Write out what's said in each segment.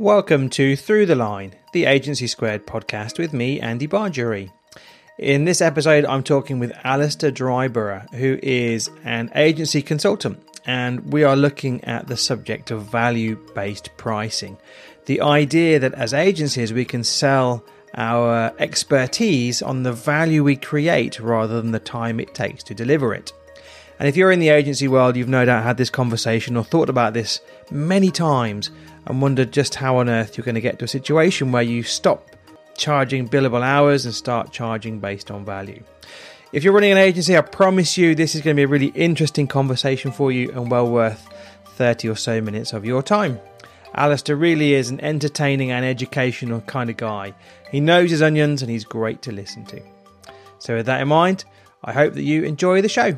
Welcome to Through the Line, the Agency Squared podcast with me, Andy Bargery. In this episode, I'm talking with Alastair Dryburgh, who is an agency consultant, and we are looking at the subject of value based pricing. The idea that as agencies, we can sell our expertise on the value we create rather than the time it takes to deliver it. And if you're in the agency world, you've no doubt had this conversation or thought about this many times and wondered just how on earth you're going to get to a situation where you stop charging billable hours and start charging based on value. If you're running an agency, I promise you this is going to be a really interesting conversation for you and well worth 30 or so minutes of your time. Alastair really is an entertaining and educational kind of guy. He knows his onions and he's great to listen to. So, with that in mind, I hope that you enjoy the show.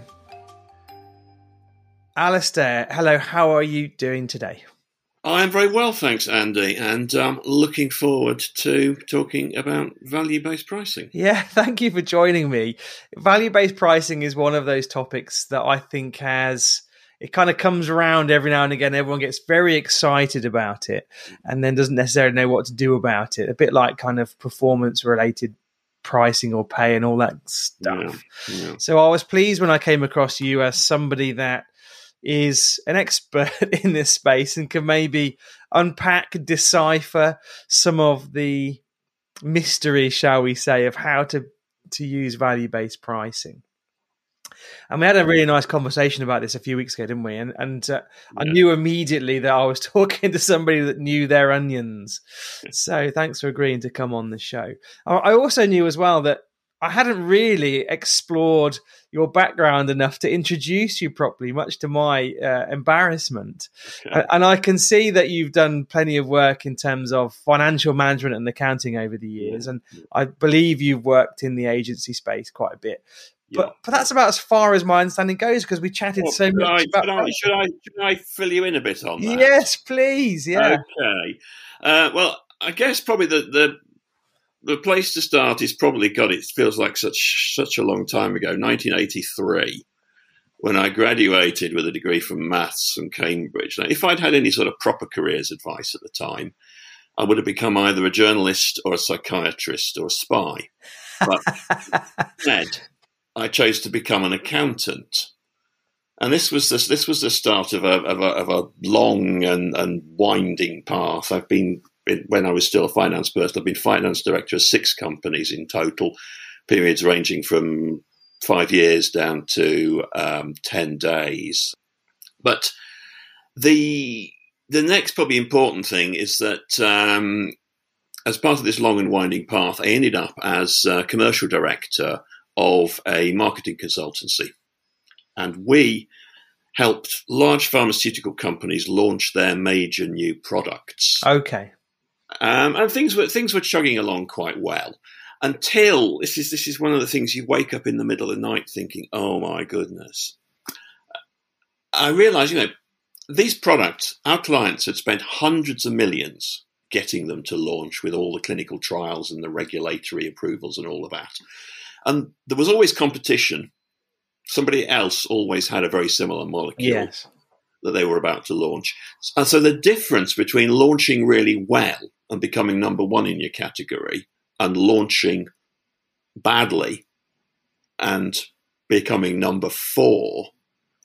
Alastair, hello, how are you doing today? I am very well, thanks, Andy, and um, looking forward to talking about value based pricing. Yeah, thank you for joining me. Value based pricing is one of those topics that I think has it kind of comes around every now and again. Everyone gets very excited about it and then doesn't necessarily know what to do about it. A bit like kind of performance related pricing or pay and all that stuff. Yeah, yeah. So I was pleased when I came across you as somebody that is an expert in this space and can maybe unpack, decipher some of the mystery, shall we say, of how to to use value based pricing. And we had a really nice conversation about this a few weeks ago, didn't we? And and uh, yeah. I knew immediately that I was talking to somebody that knew their onions. So thanks for agreeing to come on the show. I also knew as well that I hadn't really explored your background enough to introduce you properly, much to my uh, embarrassment. Okay. And I can see that you've done plenty of work in terms of financial management and accounting over the years. And I believe you've worked in the agency space quite a bit. Yeah. But, but that's about as far as my understanding goes because we chatted well, so much I, about. Should I, should I, should I fill you in a bit on that? Yes, please. Yeah. Okay. Uh, well, I guess probably the, the the place to start is probably God. It feels like such such a long time ago, 1983, when I graduated with a degree from maths from Cambridge. Now, if I'd had any sort of proper careers advice at the time, I would have become either a journalist or a psychiatrist or a spy. But instead, I chose to become an accountant. And this was this, this was the start of a, of a, of a long and, and winding path. I've been when I was still a finance person, I've been finance director of six companies in total, periods ranging from five years down to um, 10 days. But the the next probably important thing is that um, as part of this long and winding path, I ended up as commercial director of a marketing consultancy. And we helped large pharmaceutical companies launch their major new products. Okay. Um, and things were things were chugging along quite well until this is this is one of the things you wake up in the middle of the night thinking, "Oh my goodness!" I realised, you know, these products, our clients had spent hundreds of millions getting them to launch with all the clinical trials and the regulatory approvals and all of that, and there was always competition. Somebody else always had a very similar molecule. Yes that they were about to launch. And so the difference between launching really well and becoming number one in your category and launching badly and becoming number four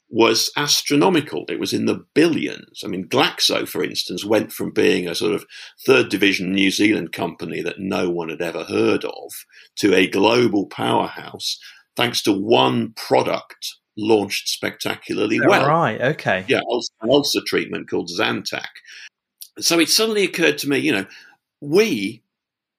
was astronomical. It was in the billions. I mean, Glaxo, for instance, went from being a sort of third division New Zealand company that no one had ever heard of to a global powerhouse thanks to one product launched spectacularly well. Right, okay. Yeah, an ulcer treatment called Zantac. So it suddenly occurred to me, you know, we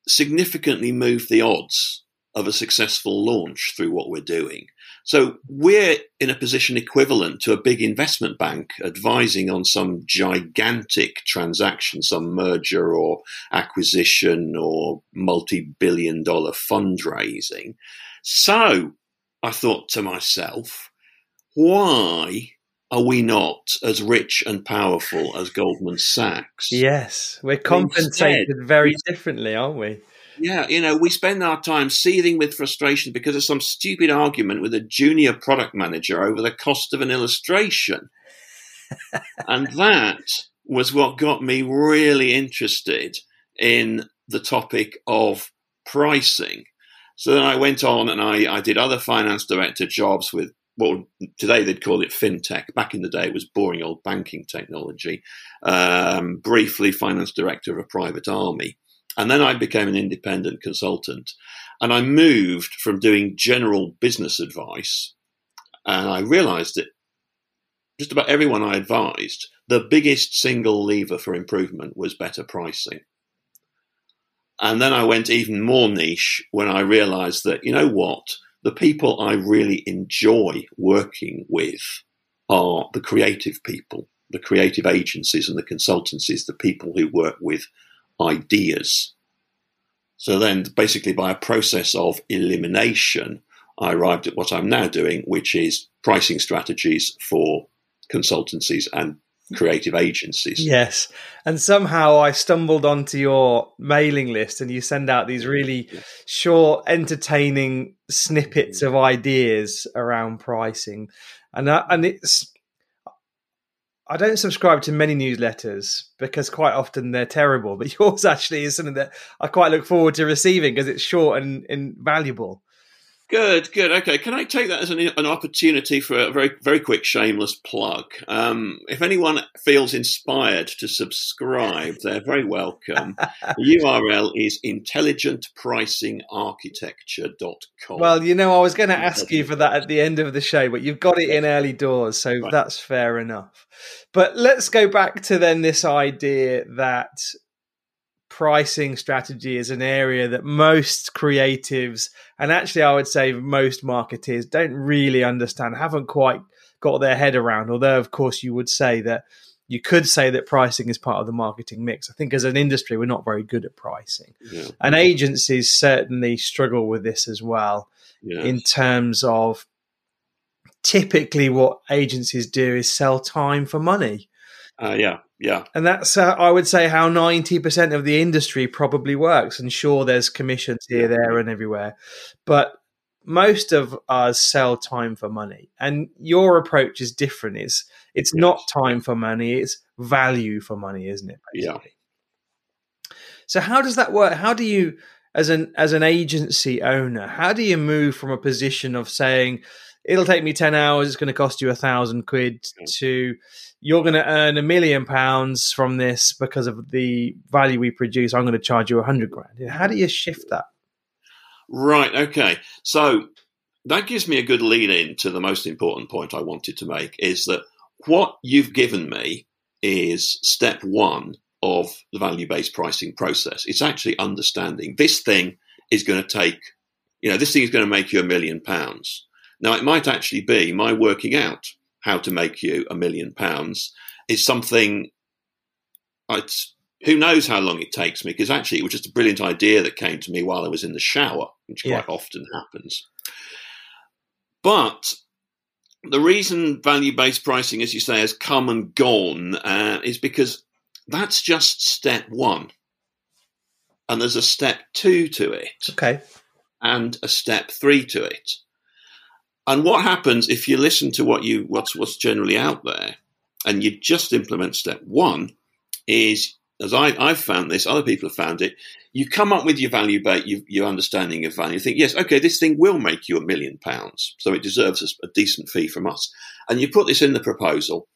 significantly move the odds of a successful launch through what we're doing. So we're in a position equivalent to a big investment bank advising on some gigantic transaction, some merger or acquisition or multi billion dollar fundraising. So I thought to myself, why are we not as rich and powerful as Goldman Sachs? Yes, we're compensated Instead, very differently, aren't we? Yeah, you know, we spend our time seething with frustration because of some stupid argument with a junior product manager over the cost of an illustration. and that was what got me really interested in the topic of pricing. So then I went on and I, I did other finance director jobs with well, today they'd call it fintech. Back in the day, it was boring old banking technology. Um, briefly, finance director of a private army. And then I became an independent consultant. And I moved from doing general business advice. And I realized that just about everyone I advised, the biggest single lever for improvement was better pricing. And then I went even more niche when I realized that, you know what? The people I really enjoy working with are the creative people, the creative agencies and the consultancies, the people who work with ideas. So then, basically, by a process of elimination, I arrived at what I'm now doing, which is pricing strategies for consultancies and creative agencies. Yes. And somehow I stumbled onto your mailing list and you send out these really short, entertaining snippets of ideas around pricing. And, uh, and it's, I don't subscribe to many newsletters because quite often they're terrible, but yours actually is something that I quite look forward to receiving because it's short and, and valuable. Good, good. Okay, can I take that as an, an opportunity for a very, very quick shameless plug? Um, if anyone feels inspired to subscribe, they're very welcome. the URL is intelligentpricingarchitecture.com. Well, you know, I was going to ask you for that at the end of the show, but you've got it in early doors, so right. that's fair enough. But let's go back to then this idea that pricing strategy is an area that most creatives and actually I would say most marketeers don't really understand, haven't quite got their head around. Although, of course, you would say that you could say that pricing is part of the marketing mix. I think as an industry, we're not very good at pricing. Yeah. And agencies certainly struggle with this as well in terms of typically what agencies do is sell time for money. Uh, yeah, yeah. And that's, uh, I would say, how 90% of the industry probably works. And sure, there's commissions here, there, and everywhere. But most of us sell time for money. And your approach is different. It's, it's yes. not time for money, it's value for money, isn't it? Basically? Yeah. So, how does that work? How do you, as an as an agency owner, how do you move from a position of saying, it'll take me 10 hours, it's going to cost you a thousand quid mm. to you're going to earn a million pounds from this because of the value we produce. I'm going to charge you a hundred grand. How do you shift that? Right. Okay. So that gives me a good lead in to the most important point I wanted to make is that what you've given me is step one of the value based pricing process. It's actually understanding this thing is going to take, you know, this thing is going to make you a million pounds. Now, it might actually be my working out how to make you a million pounds is something it's who knows how long it takes me because actually it was just a brilliant idea that came to me while I was in the shower, which yeah. quite often happens. But the reason value based pricing, as you say, has come and gone uh, is because that's just step one. And there's a step two to it. Okay. And a step three to it. And what happens if you listen to what you what's what's generally out there and you just implement step one is as I, I've found this, other people have found it. You come up with your value bait, you, your understanding of value. You think, yes, okay, this thing will make you a million pounds, so it deserves a, a decent fee from us. And you put this in the proposal,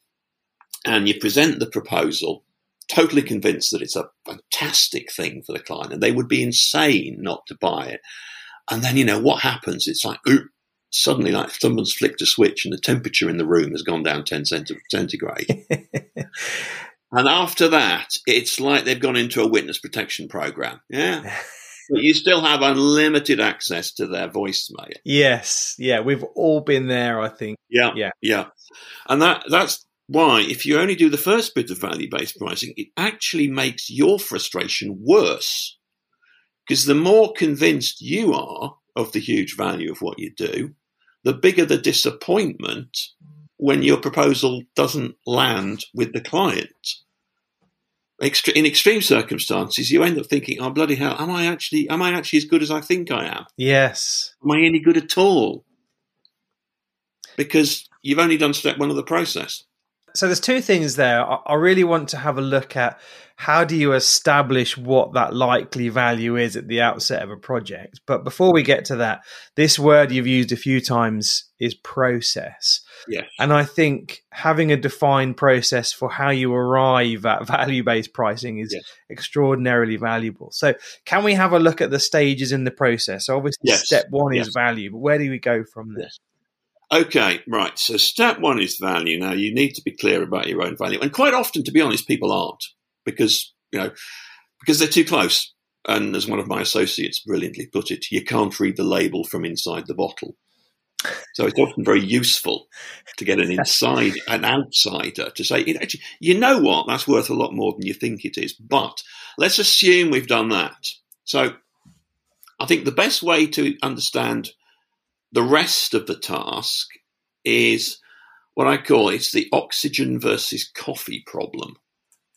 and you present the proposal, totally convinced that it's a fantastic thing for the client, and they would be insane not to buy it. And then you know what happens? It's like, ooh, suddenly like someone's flicked a switch and the temperature in the room has gone down 10 centigrade. and after that, it's like they've gone into a witness protection program. Yeah. but you still have unlimited access to their voicemail. Yes. Yeah. We've all been there, I think. Yeah. Yeah. Yeah. And that, that's why if you only do the first bit of value based pricing, it actually makes your frustration worse. Because the more convinced you are of the huge value of what you do, the bigger the disappointment when your proposal doesn't land with the client. In extreme circumstances, you end up thinking, "Oh bloody hell! Am I actually am I actually as good as I think I am? Yes. Am I any good at all?" Because you've only done step one of the process. So there's two things there. I really want to have a look at how do you establish what that likely value is at the outset of a project. But before we get to that, this word you've used a few times is process. Yeah. And I think having a defined process for how you arrive at value based pricing is yes. extraordinarily valuable. So, can we have a look at the stages in the process? Obviously, yes. step one yes. is value, but where do we go from there? Okay, right. So, step one is value. Now, you need to be clear about your own value. And quite often, to be honest, people aren't because, you know, because they're too close. And as one of my associates brilliantly put it, you can't read the label from inside the bottle. So it's often very useful to get an inside, an outsider to say, actually, you know what, that's worth a lot more than you think it is. But let's assume we've done that. So I think the best way to understand the rest of the task is what I call it's the oxygen versus coffee problem.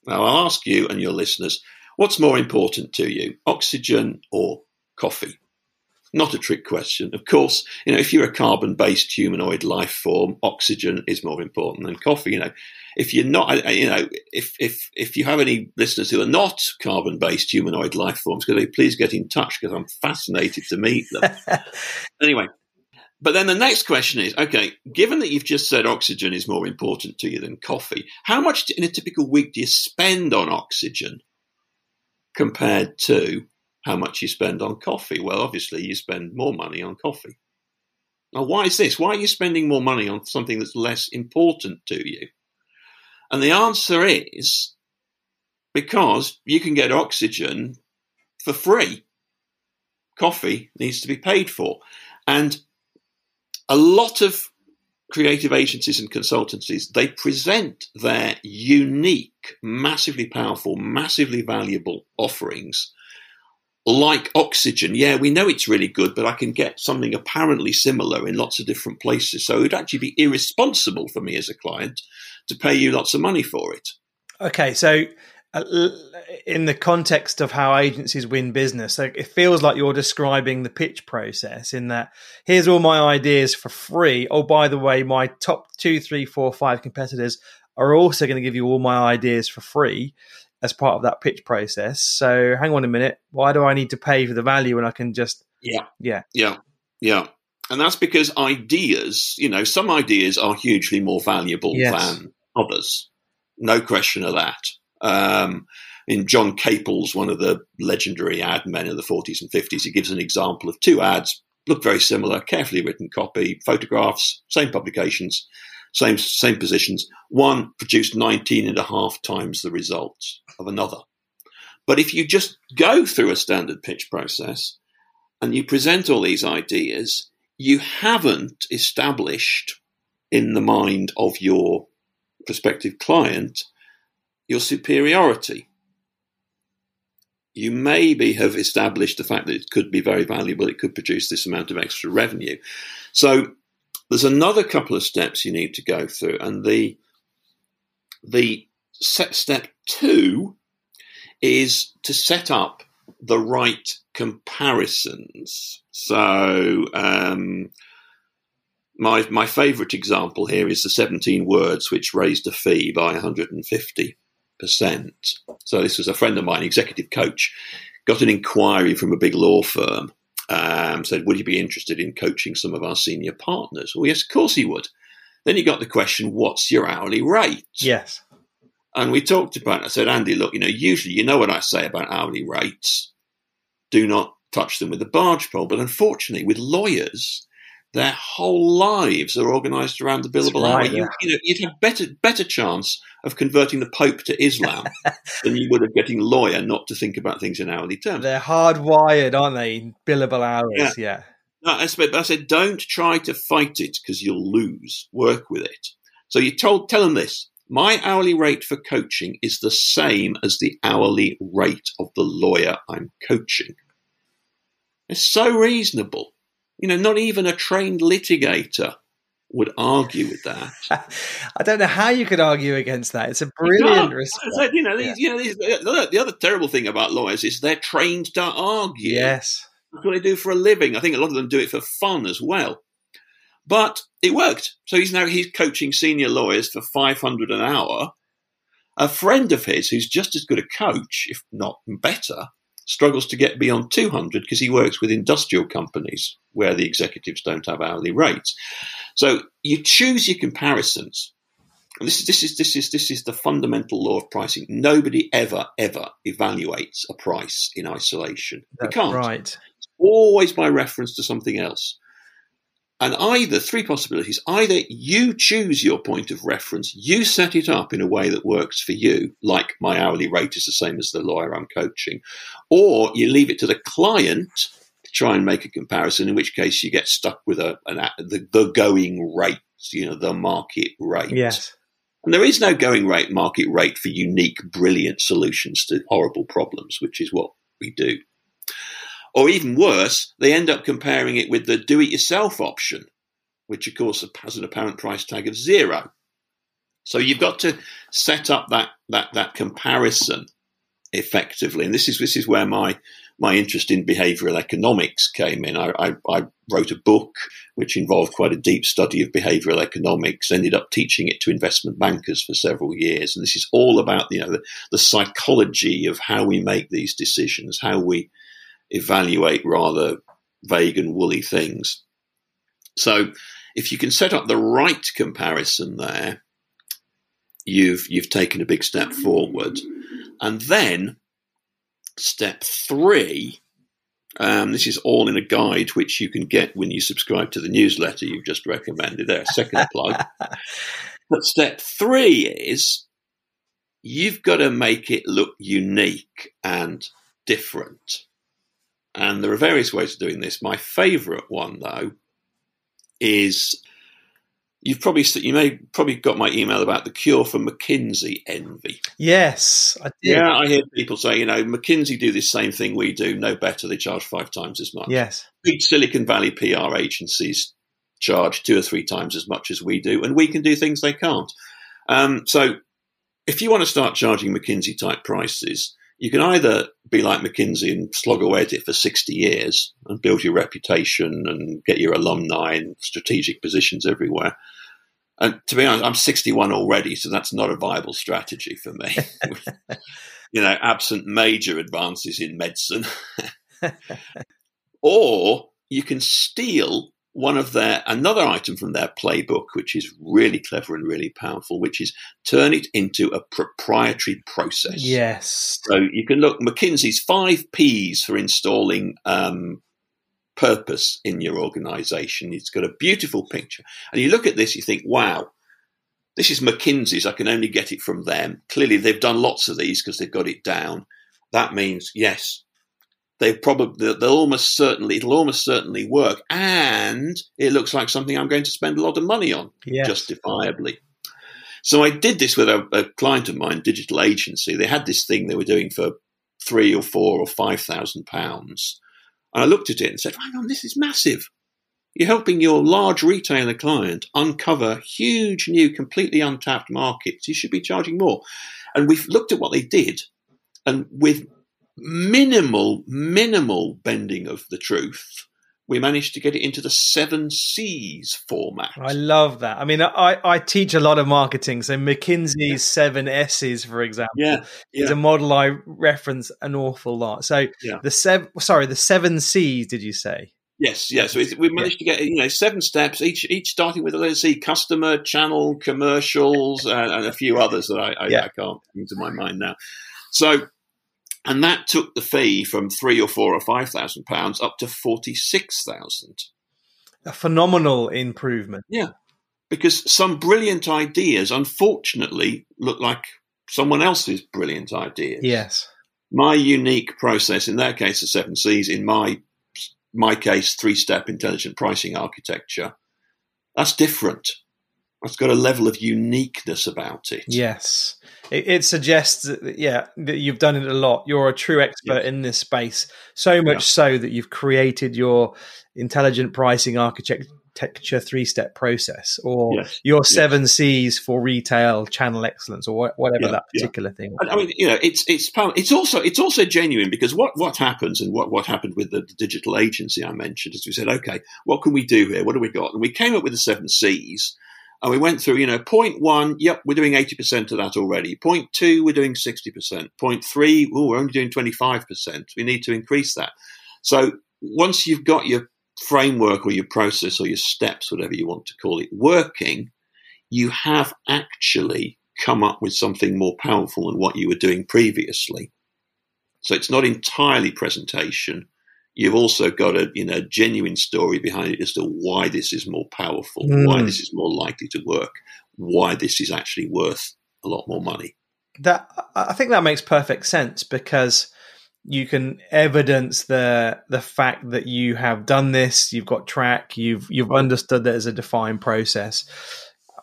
Now I'll ask you and your listeners, what's more important to you, oxygen or coffee? Not a trick question. Of course, you know, if you're a carbon based humanoid life form, oxygen is more important than coffee. You know, if you're not, you know, if, if, if you have any listeners who are not carbon based humanoid life forms, could they please get in touch because I'm fascinated to meet them. anyway, but then the next question is okay, given that you've just said oxygen is more important to you than coffee, how much in a typical week do you spend on oxygen compared to how much you spend on coffee. Well, obviously, you spend more money on coffee. Now, why is this? Why are you spending more money on something that's less important to you? And the answer is because you can get oxygen for free. Coffee needs to be paid for. And a lot of creative agencies and consultancies, they present their unique, massively powerful, massively valuable offerings like oxygen, yeah, we know it's really good, but I can get something apparently similar in lots of different places. So it would actually be irresponsible for me as a client to pay you lots of money for it. Okay, so in the context of how agencies win business, so it feels like you're describing the pitch process in that here's all my ideas for free. Oh, by the way, my top two, three, four, five competitors are also going to give you all my ideas for free as part of that pitch process. So hang on a minute, why do I need to pay for the value when I can just yeah yeah yeah yeah. And that's because ideas, you know, some ideas are hugely more valuable yes. than others. No question of that. Um, in John Caples', one of the legendary ad men of the 40s and 50s, he gives an example of two ads, look very similar, carefully written copy, photographs, same publications, same same positions. One produced 19 and a half times the results of another. But if you just go through a standard pitch process and you present all these ideas, you haven't established in the mind of your prospective client your superiority. You maybe have established the fact that it could be very valuable, it could produce this amount of extra revenue. So there's another couple of steps you need to go through, and the the set step two is to set up the right comparisons. So, um, my my favourite example here is the 17 words which raised a fee by 150 percent. So this was a friend of mine, executive coach, got an inquiry from a big law firm. Um, said, "Would he be interested in coaching some of our senior partners?" Well, yes, of course he would. Then he got the question, "What's your hourly rate?" Yes. And we talked about it. I said, Andy, look, you know, usually you know what I say about hourly rates. Do not touch them with a barge pole. But unfortunately, with lawyers, their whole lives are organised around the billable right, hour. Yeah. You, you, know, you'd have better better chance of converting the Pope to Islam than you would of getting a lawyer not to think about things in hourly terms. They're hardwired, aren't they? Billable hours, yeah. yeah. No, I said, I said, don't try to fight it because you'll lose. Work with it. So you told, tell them this. My hourly rate for coaching is the same as the hourly rate of the lawyer I'm coaching. It's so reasonable. You know, not even a trained litigator would argue with that. I don't know how you could argue against that. It's a brilliant response. You know, these, yeah. you know these, the other terrible thing about lawyers is they're trained to argue. Yes. That's what they do for a living. I think a lot of them do it for fun as well. But it worked. So he's now he's coaching senior lawyers for 500 an hour. A friend of his who's just as good a coach, if not better, struggles to get beyond 200 because he works with industrial companies where the executives don't have hourly rates. So you choose your comparisons. And this is this is this is this is the fundamental law of pricing. Nobody ever ever evaluates a price in isolation. That's you can't. right. It's always by reference to something else. And either three possibilities: either you choose your point of reference, you set it up in a way that works for you, like my hourly rate is the same as the lawyer I'm coaching, or you leave it to the client to try and make a comparison. In which case, you get stuck with a an, the, the going rate, you know, the market rate. Yes. And there is no going rate market rate for unique, brilliant solutions to horrible problems, which is what we do. Or even worse, they end up comparing it with the do it yourself option, which of course has an apparent price tag of zero. So you've got to set up that, that, that comparison effectively. And this is, this is where my, my interest in behavioral economics came in. I, I, I, wrote a book which involved quite a deep study of behavioral economics, ended up teaching it to investment bankers for several years. And this is all about, you know, the, the psychology of how we make these decisions, how we, evaluate rather vague and woolly things. So if you can set up the right comparison there, you've you've taken a big step forward. And then step three, um, this is all in a guide which you can get when you subscribe to the newsletter you've just recommended there. Second plug. but step three is you've got to make it look unique and different. And there are various ways of doing this. My favourite one, though, is you've probably you may probably got my email about the cure for McKinsey envy. Yes, I did. Yeah, I hear people say, you know, McKinsey do this same thing we do, no better. They charge five times as much. Yes, big Silicon Valley PR agencies charge two or three times as much as we do, and we can do things they can't. Um, so, if you want to start charging McKinsey type prices, you can either be like McKinsey and slog away at it for 60 years and build your reputation and get your alumni in strategic positions everywhere. And to be honest, I'm 61 already, so that's not a viable strategy for me. you know, absent major advances in medicine. or you can steal one of their another item from their playbook, which is really clever and really powerful, which is turn it into a proprietary process. Yes. So you can look McKinsey's five P's for installing um, purpose in your organization. It's got a beautiful picture, and you look at this, you think, wow. This is McKinsey's. I can only get it from them. Clearly, they've done lots of these because they've got it down. That means, yes, they probably they'll almost certainly it'll almost certainly work, and it looks like something I'm going to spend a lot of money on, yes. justifiably. So I did this with a, a, client of mine, digital agency. They had this thing they were doing for three or four or five thousand pounds, and I looked at it and said, "Hang on, this is massive." You're helping your large retailer client uncover huge new, completely untapped markets. You should be charging more. And we've looked at what they did, and with minimal, minimal bending of the truth, we managed to get it into the seven C's format. I love that. I mean, I, I teach a lot of marketing. So McKinsey's yeah. seven S's, for example, yeah, yeah. is a model I reference an awful lot. So the seven, sorry, the seven C's, did you say? Yes, yes. So we managed to get you know seven steps each, each starting with let's see customer, channel, commercials, and, and a few others that I, I, I can't come into my mind now. So and that took the fee from three or four or five thousand pounds up to forty six thousand. A phenomenal improvement. Yeah, because some brilliant ideas, unfortunately, look like someone else's brilliant ideas. Yes, my unique process in their case, the seven C's. In my my case, three step intelligent pricing architecture. That's different. It's got a level of uniqueness about it. Yes. It, it, suggests that, yeah, that you've done it a lot. You're a true expert yes. in this space, so much yeah. so that you've created your intelligent pricing architecture three step process or Yes, your yes. seven C's for retail channel excellence or whatever Yeah, that yeah. particular thing. I I mean, you know, it's it's it's also it's also genuine because what what happens and what what happened with the, the digital agency I mentioned is we said, okay, what can we do here? What do we got? And we came up with the seven C's, and we went through. You know, point one, yep, we're doing eighty percent of that already. Point two, we're doing sixty percent. Point three, oh, we're only doing twenty five percent. We need to increase that. So once you've got your framework or your process or your steps, whatever you want to call it, working, you have actually come up with something more powerful than what you were doing previously. So it's not entirely presentation. You've also got a you know genuine story behind it as to why this is more powerful, why Mm. this is more likely to work, why this is actually worth a lot more money. That I I think that makes perfect sense because you can evidence the the fact that you have done this, you've got track, you've you've understood that as a defined process.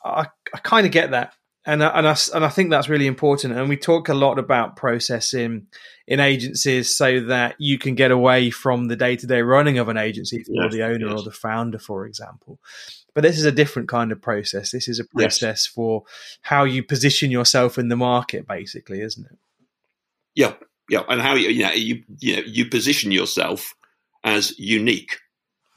I, I kind of get that, and I, and I and I think that's really important. And we talk a lot about processing in agencies so that you can get away from the day to day running of an agency you're Yes, the owner yes. or the founder, for example. But this is a different kind of process. This is a Yes. process for how you position yourself in the market, basically, isn't it? Yeah, yeah, and how you you know you you know you position yourself as unique.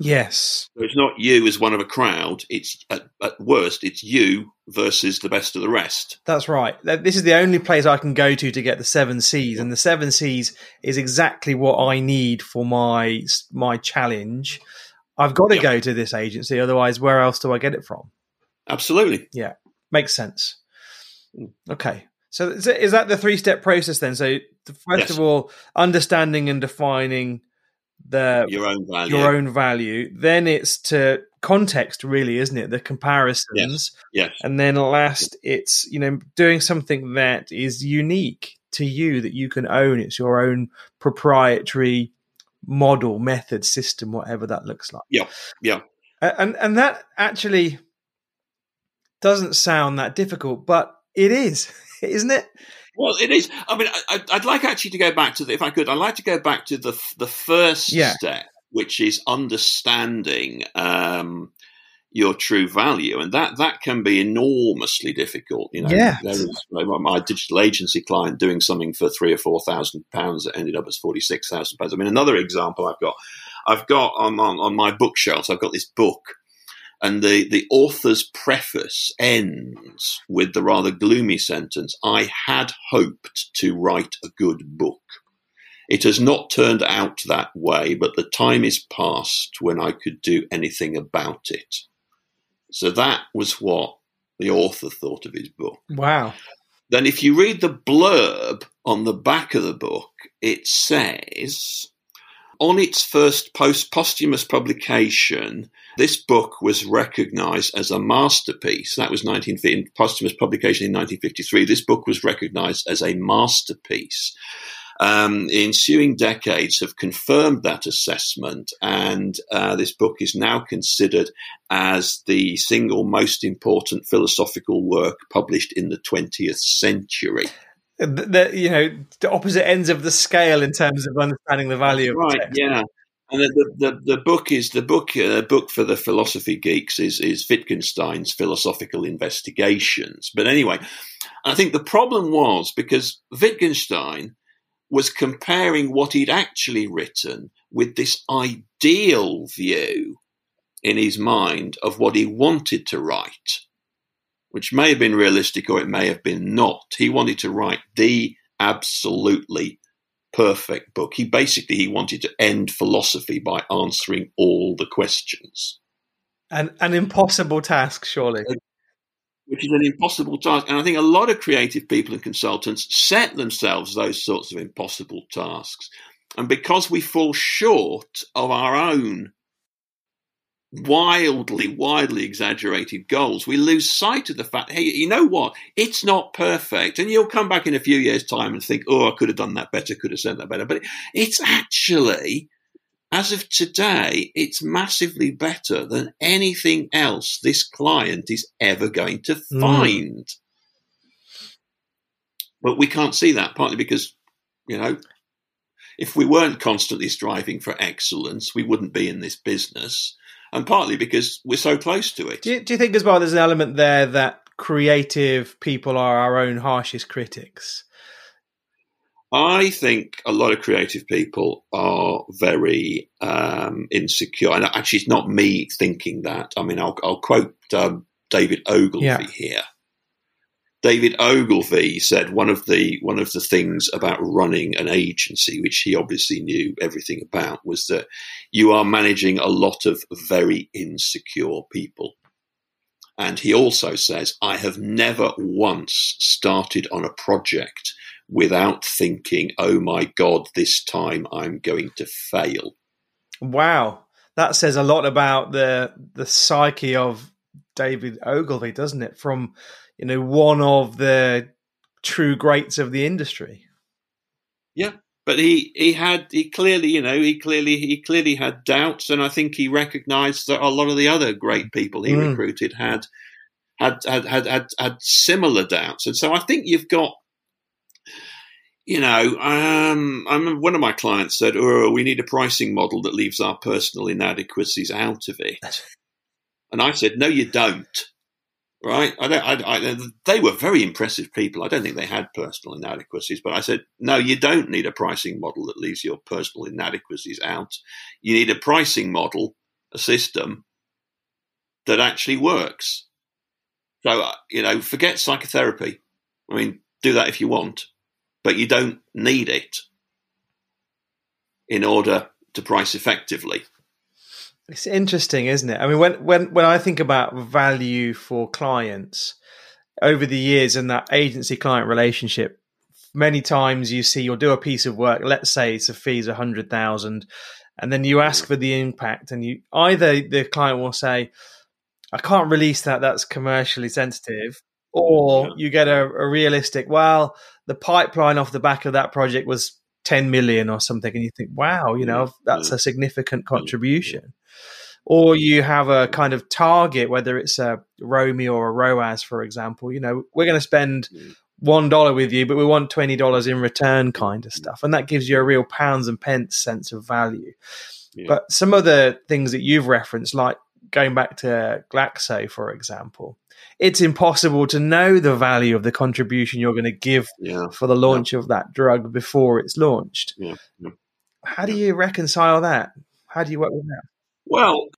Yes. So it's not you as one of a crowd. It's at, at worst, it's you versus the best of the rest. That's right. This is the only place I can go to to get the seven C's, and the seven C's is exactly what I need for my my challenge. I've got to Yeah. go to this agency, otherwise, where else do I get it from? Absolutely. Yeah, makes sense. Mm. Okay, so is, that the three step process then? So first Yes. of all, understanding and defining the Your own value. your own value. Then it's to context, really, isn't it? The comparisons. Yes. And then last, it's you know doing something that is unique to you that you can own. It's your own proprietary model, method, system, whatever that looks like. Yeah, yeah. And and that actually doesn't sound that difficult, but it is, isn't it? Well, it is. I mean, I, I'd- I'd like actually to go back to the, if I could, I'd like to go back to the the first Yeah. step, which is understanding um, your true value, and that that can be enormously difficult. You know, like, my digital agency client doing something for three or four thousand pounds that ended up as forty six thousand pounds. I mean, another example I've got, I've got on, on on my bookshelves, I've got this book and the, the author's preface ends with the rather gloomy sentence I had hoped to write a good book. It has not turned out that way, but the time is past when I could do anything about it. So that was what the author thought of his book. Wow. Then, if you read the blurb on the back of the book, it says on its first post posthumous publication, this book was recognized as a masterpiece. That was 1950, posthumous publication in 1953. This book was recognized as a masterpiece. Um, the ensuing decades have confirmed that assessment, and uh, this book is now considered as the single most important philosophical work published in the 20th century. The, the you know the opposite ends of the scale in terms of understanding the value of right, text. yeah. And the, the, the book is the book uh, book for the philosophy geeks is is Wittgenstein's philosophical investigations. But anyway, I think the problem was because Wittgenstein was comparing what he'd actually written with this ideal view in his mind of what he wanted to write, which may have been realistic or it may have been not. He wanted to write the absolutely perfect book. He basically he wanted to end philosophy by answering all the questions, An an impossible task, surely. Uh, which is an impossible task. And I think a lot of creative people and consultants set themselves those sorts of impossible tasks. And because we fall short of our own wildly, wildly exaggerated goals, we lose sight of the fact, hey, you know what? It's not perfect. And you'll come back in a few years' time and think, oh, I could have done that better, could have said that better. But it's actually, as of today, it's massively better than anything else this client is ever going to Mm. find. But we can't see that, partly because, you know, if we weren't constantly striving for excellence, we wouldn't be in this business. And partly because we're so close to it. Do you, do you think as well there's an element there that creative people are our own harshest critics? I think a lot of creative people are very um, insecure, and actually, it's not me thinking that. I mean, I'll, I'll quote um, David Ogilvy yeah. here. David Ogilvy said one of the one of the things about running an agency, which he obviously knew everything about, was that you are managing a lot of very insecure people. And he also says, I have never once started on a project without thinking, oh my God, this time I'm going to fail. Wow. That says a lot about the the psyche of David Ogilvy, doesn't it? From, you know, one of the true greats of the industry. Yeah. But he, he had he clearly you know he clearly he clearly had doubts and I think he recognised that a lot of the other great people he mm. recruited had had, had had had had similar doubts and so I think you've got you know, um, I remember one of my clients said, "Oh, we need a pricing model that leaves our personal inadequacies out of it." And I said, "No, you don't." Right? I don't, I, I, they were very impressive people. I don't think they had personal inadequacies, but I said, "No, you don't need a pricing model that leaves your personal inadequacies out. You need a pricing model, a system that actually works." So, uh, you know, forget psychotherapy. I mean, do that if you want but you don't need it in order to price effectively. It's interesting, isn't it? I mean, when when when I think about value for clients over the years and that agency client relationship, many times you see you'll do a piece of work. Let's say it's a fee's a hundred thousand, and then you ask for the impact, and you either the client will say, "I can't release that; that's commercially sensitive," or you get a, a realistic, "Well, the pipeline off the back of that project was 10 million or something and you think wow you know mm. that's a significant mm. Mm. contribution or you have a kind of target whether it's a ROMI or a ROAS for example you know we're going to spend one dollar with you but we want $20 in return kind of mm. stuff and that gives you a real pounds and pence sense of value yeah. but some of the things that you've referenced like going back to glaxo for example it's impossible to know the value of the contribution you're going to give yeah. for the launch yeah. of that drug before it's launched. How do you reconcile that? How do you work with that? Well,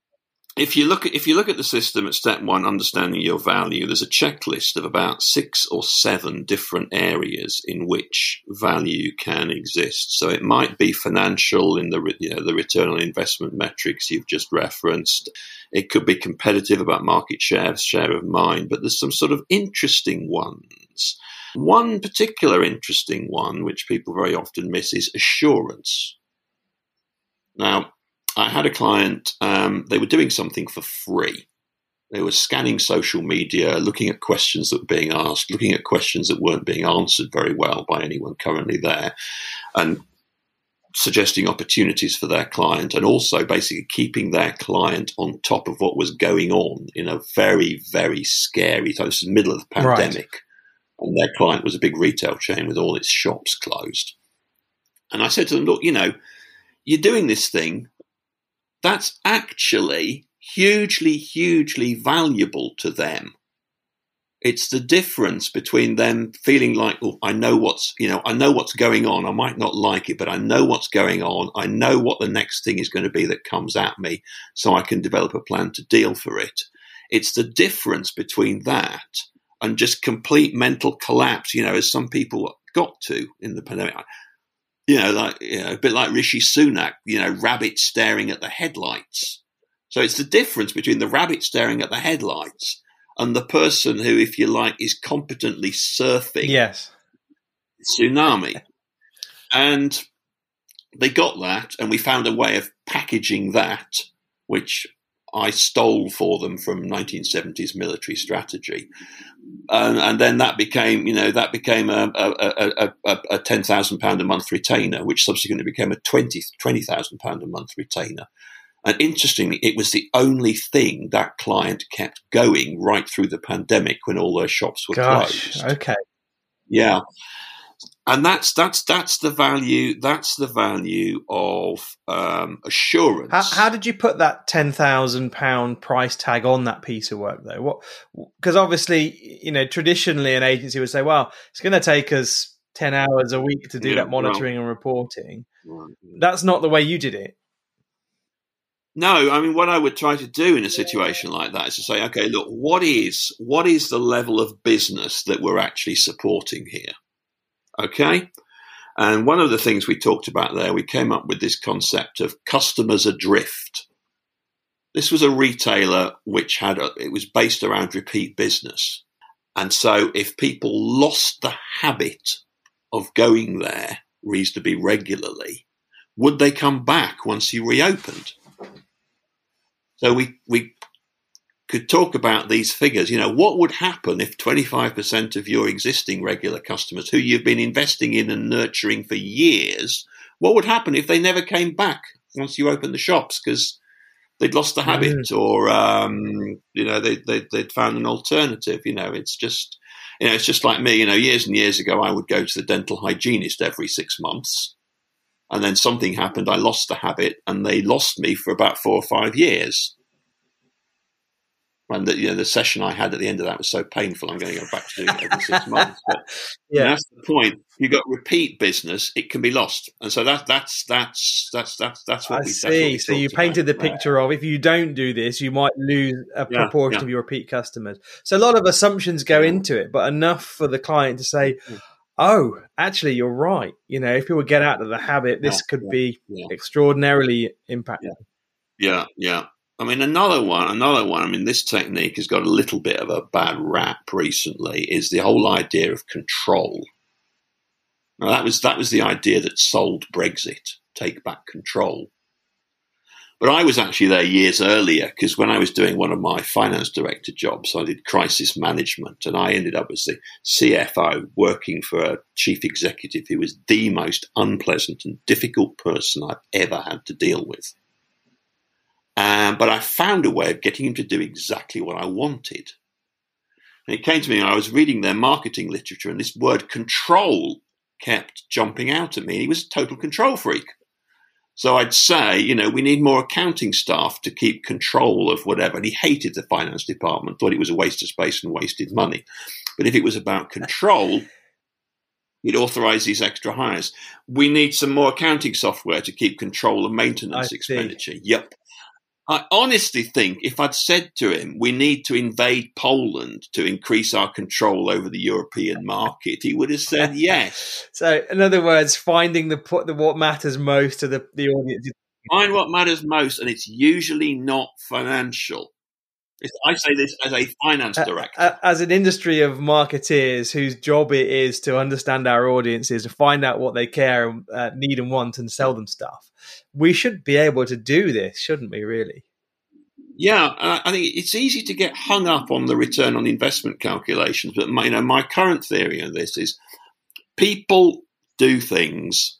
if you look at if you look at the system at step one, understanding your value, there's a checklist of about six or seven different areas in which value can exist. So it might be financial in the you know, the return on investment metrics you've just referenced. It could be competitive about market share, share of mind, but there's some sort of interesting ones. One particular interesting one, which people very often miss, is assurance. Now, I had a client, um, they were doing something for free. They were scanning social media, looking at questions that were being asked, looking at questions that weren't being answered very well by anyone currently there, and suggesting opportunities for their client, and also basically keeping their client on top of what was going on in a very, very scary time. This is the middle of the pandemic. Right. And their client was a big retail chain with all its shops closed. And I said to them, look, you know, you're doing this thing that's actually hugely, hugely valuable to them. It's the difference between them feeling like, oh, I know what's, you know, I know what's going on. I might not like it, but I know what's going on. I know what the next thing is going to be that comes at me, so I can develop a plan to deal for it. It's the difference between that and just complete mental collapse, you know, as some people got to in the pandemic you know, like you know, a bit like Rishi Sunak, you know, rabbit staring at the headlights. So it's the difference between the rabbit staring at the headlights and the person who, if you like, is competently surfing yes tsunami. And they got that, and we found a way of packaging that, which I stole for them from 1970s military strategy. And, and, then that became, you know, that became a, a, a, a ten thousand pound a month retainer, which subsequently became a twenty twenty thousand pound a month retainer. And interestingly, it was the only thing that client kept going right through the pandemic when all their shops were Gosh, closed. Okay. Yeah. And that's that's that's the value that's the value of um, assurance. How, how, did you put that ten thousand pound price tag on that piece of work though? What because obviously you know traditionally an agency would say, well, it's going to take us ten hours a week to do yeah, that monitoring and reporting. Right. That's not the way you did it. No, I mean what I would try to do in a situation like that is to say, okay, look, what is what is the level of business that we're actually supporting here? Okay. And one of the things we talked about there, we came up with this concept of customers adrift. This was a retailer which had, a, it was based around repeat business. And so if people lost the habit of going there reasonably regularly, would they come back once you reopened? So we, we could talk about these figures. You know, what would happen if 25% of your existing regular customers who you've been investing in and nurturing for years, what would happen if they never came back once you opened the shops because they'd lost the habit mm. or, um, you know, they, they, they'd found an alternative? You know, it's just, you know, it's just like me. You know, years and years ago, I would go to the dental hygienist every six months. And then something happened. I lost the habit and they lost me for about four or five years and the, you know, the session I had at the end of that was so painful. I'm going to go back to doing it every six months. But yeah, that's the point. You got repeat business; it can be lost, and so that, that's that's that's that's that's what I we see. So you painted about. the picture of if you don't do this, you might lose a yeah, proportion yeah. of your repeat customers. So a lot of assumptions go into it, but enough for the client to say. Mm. Oh, actually, you're right. You know, if people get out of the habit, this could be extraordinarily impactful. Yeah, yeah. I mean, another one, another one. I mean, this technique has got a little bit of a bad rap recently. Is the whole idea of control? Now, that was that was the idea that sold Brexit, take back control. But I was actually there years earlier because when I was doing one of my finance director jobs, I did crisis management, and I ended up as the CFO working for a chief executive who was the most unpleasant and difficult person I've ever had to deal with. Um, but I found a way of getting him to do exactly what I wanted. And it came to me, I was reading their marketing literature, and this word control kept jumping out at me. He was a total control freak. So I'd say, you know, we need more accounting staff to keep control of whatever. And he hated the finance department, thought it was a waste of space and wasted money. But if it was about control, he'd authorize these extra hires. We need some more accounting software to keep control of maintenance expenditure. Yep. I honestly think if I'd said to him, we need to invade Poland to increase our control over the European market, he would have said yes. so, in other words, finding the, the what matters most to the, the audience. Find what matters most, and it's usually not financial. I say this as a finance director. As an industry of marketeers whose job it is to understand our audiences, to find out what they care, uh, need, and want, and sell them stuff, we should be able to do this, shouldn't we, really? Yeah, I think it's easy to get hung up on the return on investment calculations, but my, you know, my current theory of this is people do things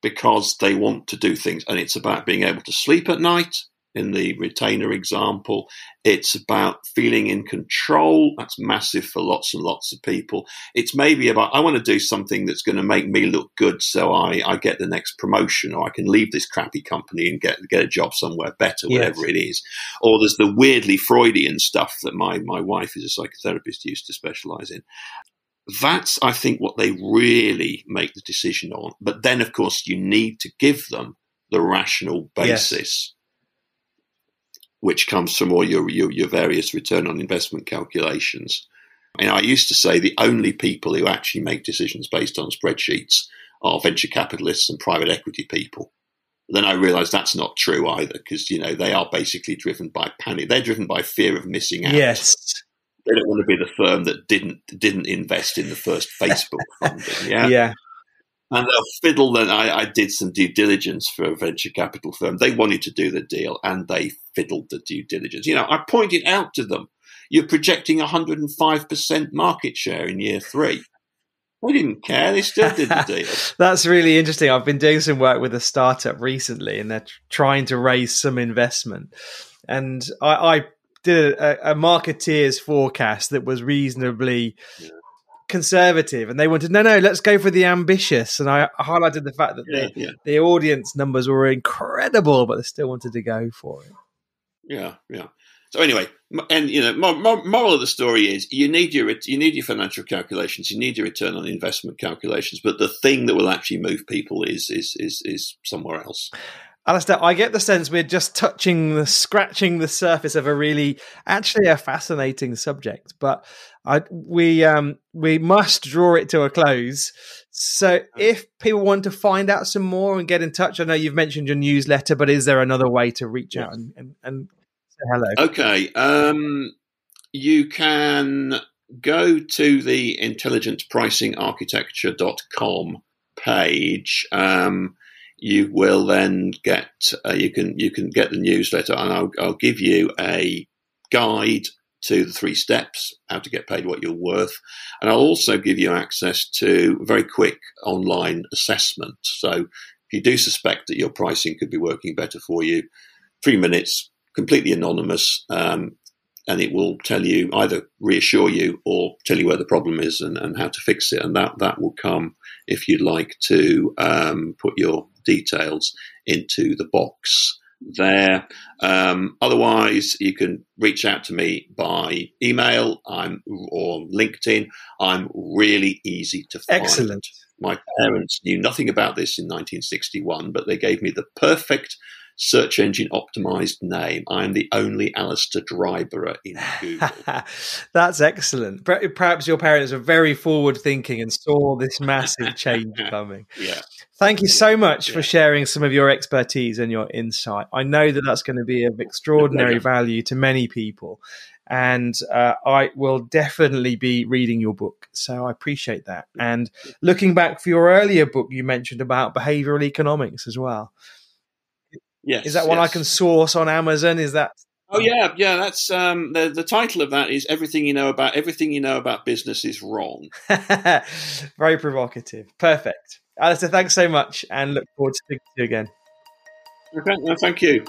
because they want to do things, and it's about being able to sleep at night in the retainer example. It's about feeling in control. That's massive for lots and lots of people. It's maybe about, I want to do something that's going to make me look good so I, I get the next promotion or I can leave this crappy company and get, get a job somewhere better, whatever yes. it is. Or there's the weirdly Freudian stuff that my, my wife is a psychotherapist used to specialize in. That's, I think, what they really make the decision on. But then, of course, you need to give them the rational basis. Which comes from all your, your, your various return on investment calculations. And I used to say the only people who actually make decisions based on spreadsheets are venture capitalists and private equity people. Then I realized that's not true either because you know they are basically driven by panic. They're driven by fear of missing out. Yes, they don't want to be the firm that didn't didn't invest in the first Facebook funding. Yeah, yeah. And they'll fiddle. Then I, I, did some due diligence for a venture capital firm. They wanted to do the deal, and they fiddled the due diligence. You know, I pointed out to them, "You're projecting 105 percent market share in year three. They didn't care. They still did the deal. That's really interesting. I've been doing some work with a startup recently, and they're trying to raise some investment. And I, I did a, a, marketeer's forecast that was reasonably yeah conservative, and they wanted no, no, let's go for the ambitious. And I highlighted the fact that Yeah, the, yeah, the audience numbers were incredible, but they still wanted to go for it. yeah, yeah. So anyway, and you know, mor- mor- moral of the story is you need your you need your financial calculations, you need your return on investment calculations, but the thing that will actually move people is is is is somewhere else. Alastair, I get the sense we're just touching the scratching the surface of a really actually a fascinating subject, but I, we um, we must draw it to a close. So, if people want to find out some more and get in touch, I know you've mentioned your newsletter, but is there another way to reach out and, and, and say hello? Okay, um, you can go to the intelligentpricingarchitecture.com page. Um, you will then get uh, you can you can get the newsletter, and I'll, I'll give you a guide to the three steps how to get paid what you're worth, and I'll also give you access to a very quick online assessment. So if you do suspect that your pricing could be working better for you, three minutes, completely anonymous. Um, and it will tell you either reassure you or tell you where the problem is and, and how to fix it. And that, that will come if you'd like to um, put your details into the box there. Um, otherwise, you can reach out to me by email I'm, or LinkedIn. I'm really easy to find. Excellent. My parents knew nothing about this in 1961, but they gave me the perfect search engine optimized name. I'm the only Alastair Dryburgh in Google. That's excellent. Perhaps your parents were very forward thinking and saw this massive change coming. yeah. Thank you so much Yeah. for sharing some of your expertise and your insight. I know that that's going to be of extraordinary value to many people. And uh, I will definitely be reading your book. So I appreciate that. And looking back for your earlier book, you mentioned about behavioral economics as well. Yes. Is that one I can source on Amazon? Is that Oh yeah, yeah. That's um, the the title of that is everything you know about everything you know about business is wrong. very provocative? Perfect. Alastair, thanks so much and look forward to speaking to you again. Okay, no, thank you.